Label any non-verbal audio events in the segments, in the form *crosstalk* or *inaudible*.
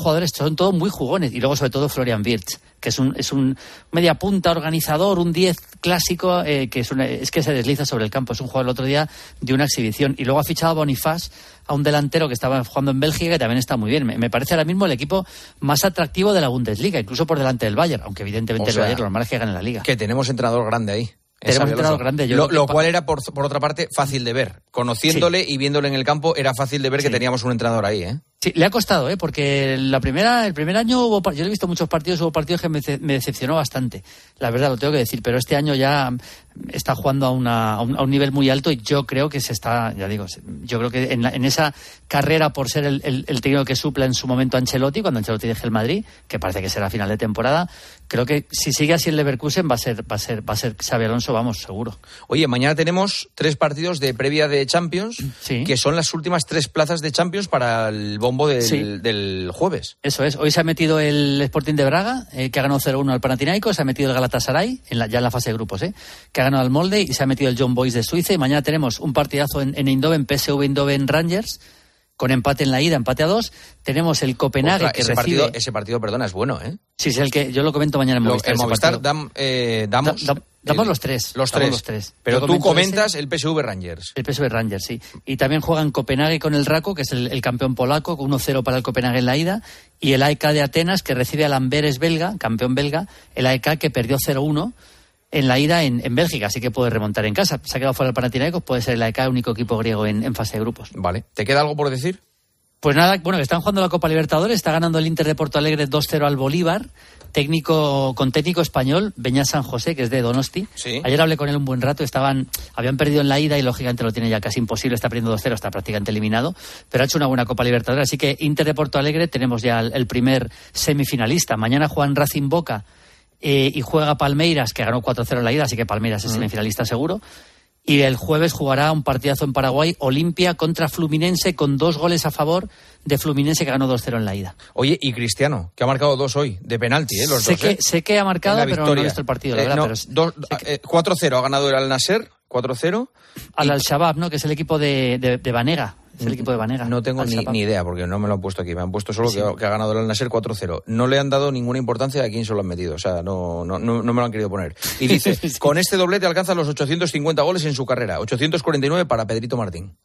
jugadores son todos muy jugones. Y luego, sobre todo, Florian Wirtz, que es un, es un media punta organizador, un 10 clásico, eh, que es, es que se desliza sobre el campo. Es un jugador el otro día de una exhibición. Y luego ha fichado a Bonifaz, a un delantero que estaba jugando en Bélgica, que también está muy bien. Me, parece ahora mismo el equipo más atractivo de la Bundesliga, incluso por delante del Bayern, aunque evidentemente el Bayern lo normal es que gane la liga. Que tenemos entrenador grande ahí. Tenemos entrenador grande. lo, cual era, por, por, otra parte, fácil de ver. Conociéndole y viéndole en el campo, era fácil de ver que teníamos un entrenador ahí, ¿eh? Sí, le ha costado, ¿eh? porque la primera, el primer año hubo, yo he visto muchos partidos, hubo partidos que me, decepcionó bastante, la verdad lo tengo que decir, pero este año ya está jugando a, una, a, un, nivel muy alto y yo creo que se está, ya digo, yo creo que en, en esa carrera por ser el, el, técnico que supla en su momento a Ancelotti, cuando Ancelotti deje el Madrid, que parece que será final de temporada, creo que si sigue así el Leverkusen va a ser, va a ser, va a ser Xabi Alonso, vamos, seguro. Oye, mañana tenemos tres partidos de previa de Champions, que son las últimas tres plazas de Champions para el bombo del, jueves. Eso es. Hoy se ha metido el Sporting de Braga, eh, que ha ganado 0-1 al Panathinaikos, se ha metido el Galatasaray, en ya en la fase de grupos, eh, que ha ganado al Molde y se ha metido el John Boys de Suiza. Y mañana tenemos un partidazo en, en Eindhoven, PSV Eindhoven Rangers con empate en la ida, empate a dos. Tenemos el Copenhague que ese recibe... Partido, ese partido, perdona, es bueno, ¿eh? Sí, es el que yo lo comento mañana en Movistar. en Movistar eh, damos... damos los tres. Los tres. Los tres. Pero tú comentas el PSV Rangers. El PSV Rangers, sí. Y también juegan Copenhague con el Raco, que es el, campeón polaco, con 1-0 para el Copenhague en la ida. Y el AEK de Atenas, que recibe al Amberes belga, campeón belga. El AEK que perdió 0-1 en la ida en, Bélgica, así que puede remontar en casa. Se ha quedado fuera el Panathinaikos, puede ser el AEK el único equipo griego en, en fase de grupos. Vale. ¿Te queda algo por decir? Pues nada, bueno, que están jugando la Copa Libertadores, está ganando el Inter de Porto Alegre 2-0 al Bolívar, técnico con técnico español, Beñá San José, que es de Donosti. Ayer hablé con él un buen rato, estaban habían perdido en la ida y lógicamente lo tiene ya casi imposible, está perdiendo 2-0, está prácticamente eliminado, pero ha hecho una buena Copa Libertadores, así que Inter de Porto Alegre tenemos ya el, primer semifinalista. Mañana juegan Racing Boca eh, y juega Palmeiras, que ganó 4-0 en la ida, así que Palmeiras es semifinalista seguro. Y el jueves jugará un partidazo en Paraguay, Olimpia contra Fluminense, con dos goles a favor de Fluminense que ganó 2-0 en la ida. Oye, y Cristiano, que ha marcado dos hoy, de penalti, ¿eh? Los sé que, ¿eh? Sé que ha marcado, pero no he visto el partido, la eh, verdad. 4-0 ha ganado el Al Nasser, 4-0. Al Al-Shabaab, ¿no? Que es el equipo de, de, de Vanega es el equipo de Vanega. No tengo ni, idea, porque no me lo han puesto aquí. Me han puesto solo que, ha ganado el Al-Nasser 4-0. No le han dado ninguna importancia a quién se lo han metido. O sea, no, no, no, me lo han querido poner. Y dice, *laughs* con este doblete alcanza los 850 goles en su carrera. 849 para Pedrito Martín.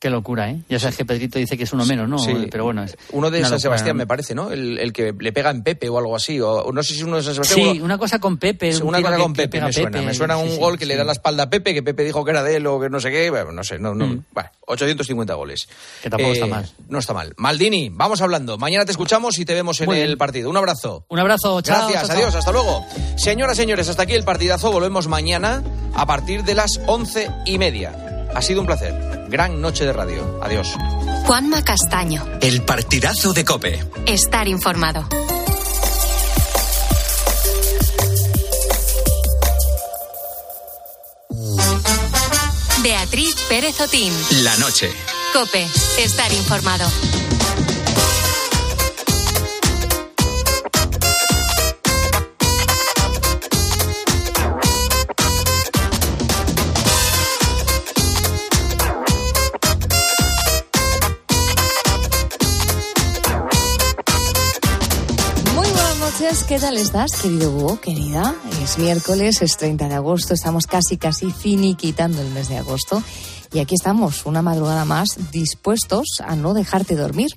Qué locura, ¿eh? Ya sabes que Pedrito dice que es uno menos, ¿no? Sí. Pero bueno, es uno de San Sebastián, me parece, ¿no? El, que le pega en Pepe o algo así. O no sé si es uno de San Sebastián. Sí, una cosa con Pepe. una cosa con Pepe, me suena. me suena un gol que le da la espalda a Pepe, que Pepe dijo que era de él o que no sé qué. Bueno, no sé, no, no. Mm. Bueno, 850 goles. Que tampoco está eh, mal. No está mal. Maldini, vamos hablando. Mañana te escuchamos y te vemos en el partido. Un abrazo. Un abrazo, chao. Gracias, adiós, hasta luego. Señoras, señores, hasta aquí el partidazo. Volvemos mañana a partir de las once y media. Ha sido un placer. Gran noche de radio. Adiós. Juanma Castaño. El partidazo de Cope. Estar informado. Beatriz Pérez Otín. La noche. Cope. Estar informado. ¿Qué tal estás, querido Hugo, querida? Es miércoles, es 30 de agosto, estamos casi, casi finiquitando el mes de agosto. Y aquí estamos, una madrugada más, dispuestos a no dejarte dormir.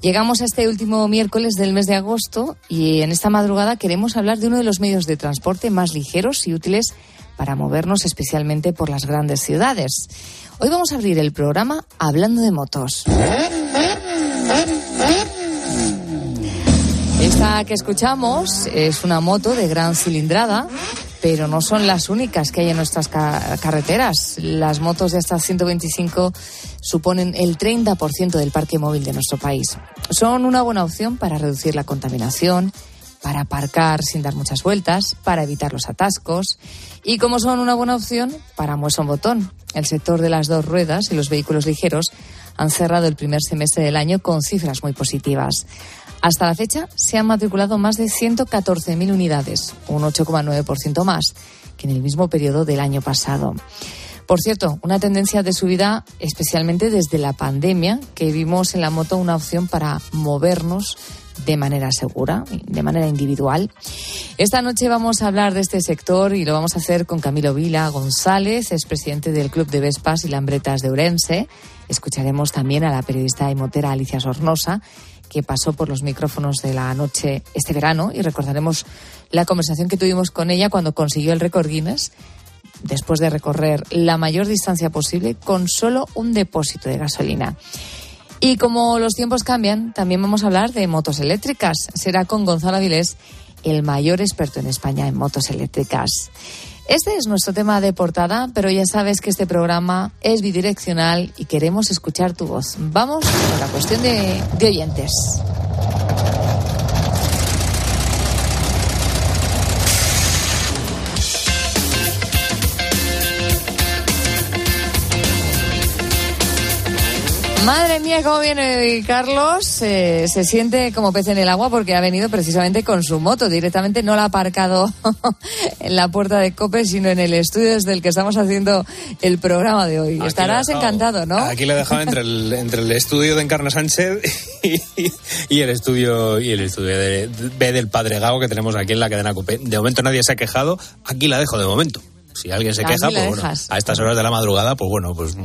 Llegamos a este último miércoles del mes de agosto y en esta madrugada queremos hablar de uno de los medios de transporte más ligeros y útiles para movernos especialmente por las grandes ciudades. Hoy vamos a abrir el programa hablando de motos. Esta que escuchamos es una moto de gran cilindrada, pero no son las únicas que hay en nuestras carreteras. Las motos de hasta 125 suponen el 30% del parque móvil de nuestro país. Son una buena opción para reducir la contaminación, para aparcar sin dar muchas vueltas, para evitar los atascos y como son una buena opción para muestra un botón. El sector de las dos ruedas y los vehículos ligeros han cerrado el primer semestre del año con cifras muy positivas. Hasta la fecha se han matriculado más de 114.000 unidades, un 8,9% más que en el mismo periodo del año pasado. Por cierto, una tendencia de subida especialmente desde la pandemia, que vimos en la moto una opción para movernos de manera segura, de manera individual. Esta noche vamos a hablar de este sector y lo vamos a hacer con Camilo Vila González, es presidente del Club de Vespas y Lambretas de Urense. Escucharemos también a la periodista y motera Alicia Sornosa, que pasó por los micrófonos de la noche este verano y recordaremos la conversación que tuvimos con ella cuando consiguió el récord Guinness después de recorrer la mayor distancia posible con solo un depósito de gasolina. Y como los tiempos cambian, también vamos a hablar de motos eléctricas. Será con Gonzalo Avilés, el mayor experto en España en motos eléctricas. Este es nuestro tema de portada, pero ya sabes que este programa es bidireccional y queremos escuchar tu voz. Vamos a la cuestión de, oyentes. Madre mía, cómo viene Carlos. Eh, se siente como pez en el agua porque ha venido precisamente con su moto. Directamente no la ha aparcado *laughs* en la puerta de Cope, sino en el estudio desde el que estamos haciendo el programa de hoy. Estarás encantado, ¿no? Aquí le he dejado entre el, entre el estudio de Encarna Sánchez *laughs* y, el estudio y el estudio de, B del Padre Gago que tenemos aquí en la cadena Cope. De momento nadie se ha quejado. Aquí la dejo de momento si alguien se queja, pues bueno, a estas horas de la madrugada, pues bueno, pues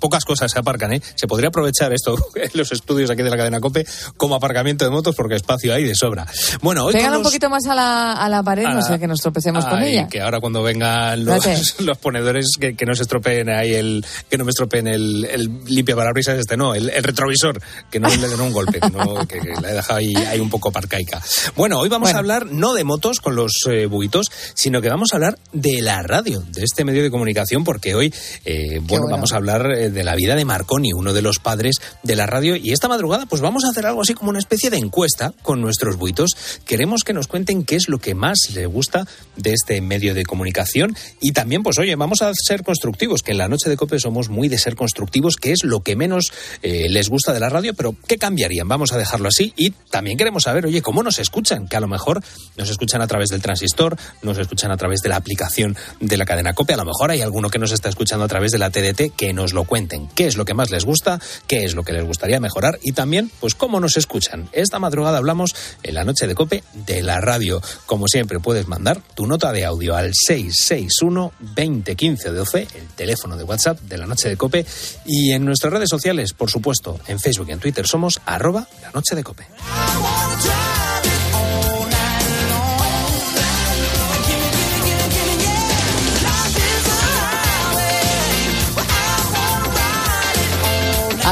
pocas cosas se aparcan, ¿eh? Se podría aprovechar esto *laughs* en los estudios aquí de la cadena COPE como aparcamiento de motos porque espacio hay de sobra. Bueno, hoy un poquito más a la, a la pared, no sé que nos tropecemos con ella. que ahora cuando vengan los, *laughs* los ponedores que, que, no se estropeen ahí el, que no me estropeen el, el limpia parabrisas este, no, el, retrovisor, que no le den un golpe, que, *laughs* la he dejado ahí, ahí, un poco parcaica. Bueno, hoy vamos a hablar no de motos con los eh, buitos, sino que vamos a hablar de la radio de este medio de comunicación porque hoy, eh, bueno, vamos a hablar eh, de la vida de Marconi, uno de los padres de la radio. Y esta madrugada, pues vamos a hacer algo así como una especie de encuesta con nuestros buitos. Queremos que nos cuenten qué es lo que más les gusta de este medio de comunicación. Y también, pues oye, vamos a ser constructivos, que en la noche de COPE somos muy de ser constructivos, que es lo que menos eh, les gusta de la radio, pero ¿qué cambiarían? Vamos a dejarlo así. Y también queremos saber, oye, ¿cómo nos escuchan? Que a lo mejor nos escuchan a través del transistor, nos escuchan a través de la aplicación de la cadena COPE. A lo mejor hay alguno que nos está escuchando a través de la TDT que nos lo cuenten. ¿Qué es lo que más les gusta? ¿Qué es lo que les gustaría mejorar? Y también, pues, cómo nos escuchan. Esta madrugada hablamos en la noche de COPE de la radio. Como siempre, puedes mandar tu nota de audio al 661 2015 12, el teléfono de WhatsApp de la noche de COPE. Y en nuestras redes sociales, por supuesto, en Facebook y en Twitter somos arroba la noche de COPE.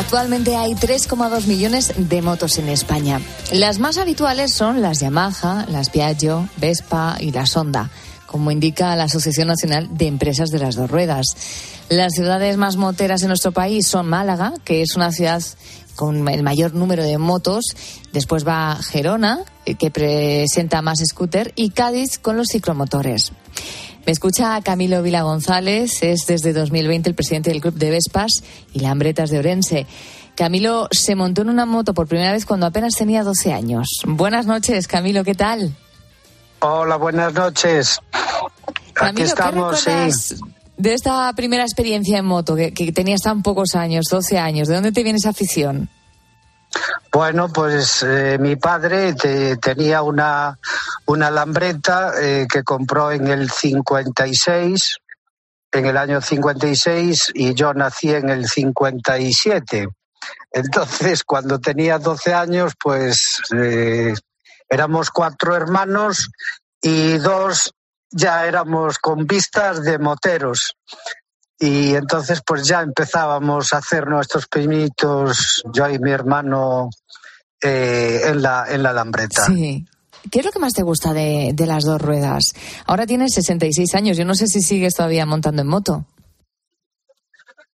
Actualmente hay 3,2 millones de motos en España. Las más habituales son las Yamaha, las Piaggio, Vespa y la Honda, como indica la Asociación Nacional de Empresas de las Dos Ruedas. Las ciudades más moteras en nuestro país son Málaga, que es una ciudad con el mayor número de motos. Después va Gerona, que presenta más scooter, y Cádiz con los ciclomotores. Me escucha Camilo Vila González, es desde 2020 el presidente del Club de Vespas y Lambretas de Orense. Camilo se montó en una moto por primera vez cuando apenas tenía 12 años. Buenas noches, Camilo, ¿qué tal? Hola, buenas noches. Aquí estamos, sí. De esta primera experiencia en moto, que, que tenías tan pocos años, 12 años, ¿de dónde te viene esa afición? Bueno, pues eh, mi padre tenía una, una lambreta eh, que compró en el 56, en el año 56, y yo nací en el 57. Entonces, cuando tenía 12 años, pues eh, éramos cuatro hermanos y dos ya éramos con vistas de moteros y entonces pues ya empezábamos a hacer nuestros pinitos, yo y mi hermano, eh, en, la, en la lambreta. Sí. ¿Qué es lo que más te gusta de, las dos ruedas? Ahora tienes 66 años, yo no sé si sigues todavía montando en moto.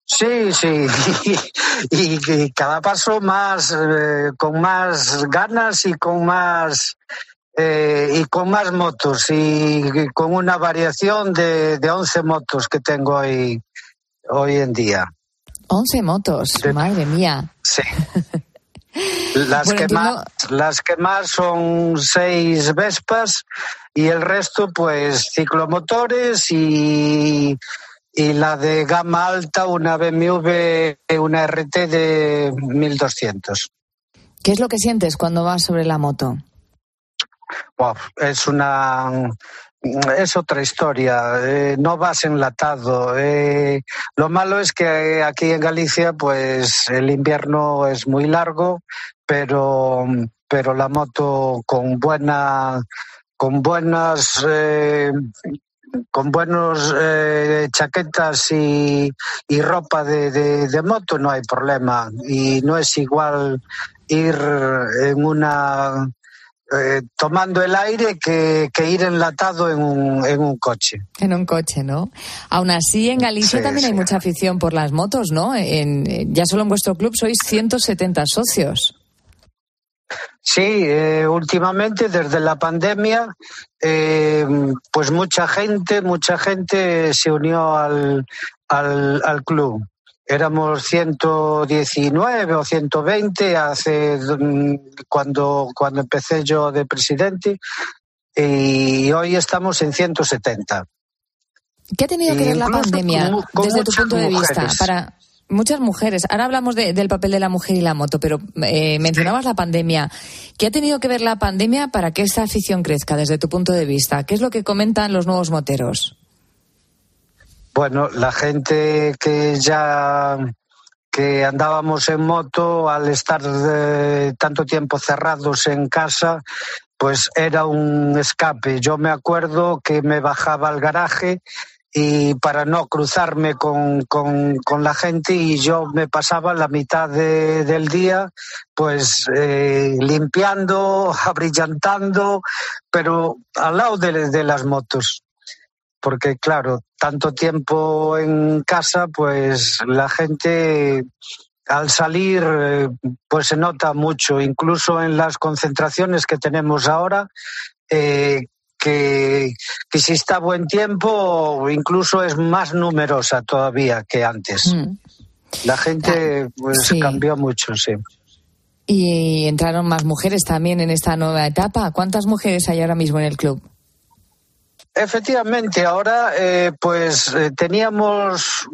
Sí, sí, *laughs* y, cada paso más, eh, con más ganas y con más eh, y con más motos y, con una variación de, de 11 motos que tengo hoy, hoy en día. 11 motos, madre mía. Sí. *laughs* Las, que más, las que más son seis Vespas y el resto pues ciclomotores y, y la de gama alta una BMW, una RT de 1200. ¿Qué es lo que sientes cuando vas sobre la moto? es una es otra historia, eh, no vas enlatado. Eh, lo malo es que aquí en Galicia, pues el invierno es muy largo, pero, pero la moto con buena, con buenas eh, con buenos eh, chaquetas y, y ropa de, de, moto no hay problema y no es igual ir en una eh, tomando el aire que, que, ir enlatado en un, en un coche. En un coche, ¿no? Aún así, en Galicia también hay mucha afición por las motos, ¿no? En, ya solo en vuestro club sois 170 socios. Sí, eh, últimamente desde la pandemia, eh, pues mucha gente, mucha gente se unió al, al, al club. Éramos 119 o 120 hace mm, cuando, cuando empecé yo de presidente y hoy estamos en 170. ¿Qué ha tenido que ver la pandemia desde tu punto de vista para, muchas mujeres. Ahora hablamos del papel de la mujer y la moto, pero eh, mencionabas la pandemia. ¿Qué ha tenido que ver la pandemia para que esta afición crezca desde tu punto de vista? ¿Qué es lo que comentan los nuevos moteros? Bueno, la gente que ya que andábamos en moto al estar tanto tiempo cerrados en casa, pues era un escape. Yo me acuerdo que me bajaba al garaje y para no cruzarme con, con, la gente y yo me pasaba la mitad del día pues eh, limpiando, *laughs* abrillantando, pero al lado de las motos porque claro, tanto tiempo en casa, pues la gente al salir eh, pues se nota mucho, incluso en las concentraciones que tenemos ahora, eh, que, si está buen tiempo, incluso es más numerosa todavía que antes. Mm. La gente ah, pues cambió mucho, sí. Y entraron más mujeres también en esta nueva etapa. ¿Cuántas mujeres hay ahora mismo en el club? Efectivamente, ahora eh, pues eh, teníamos,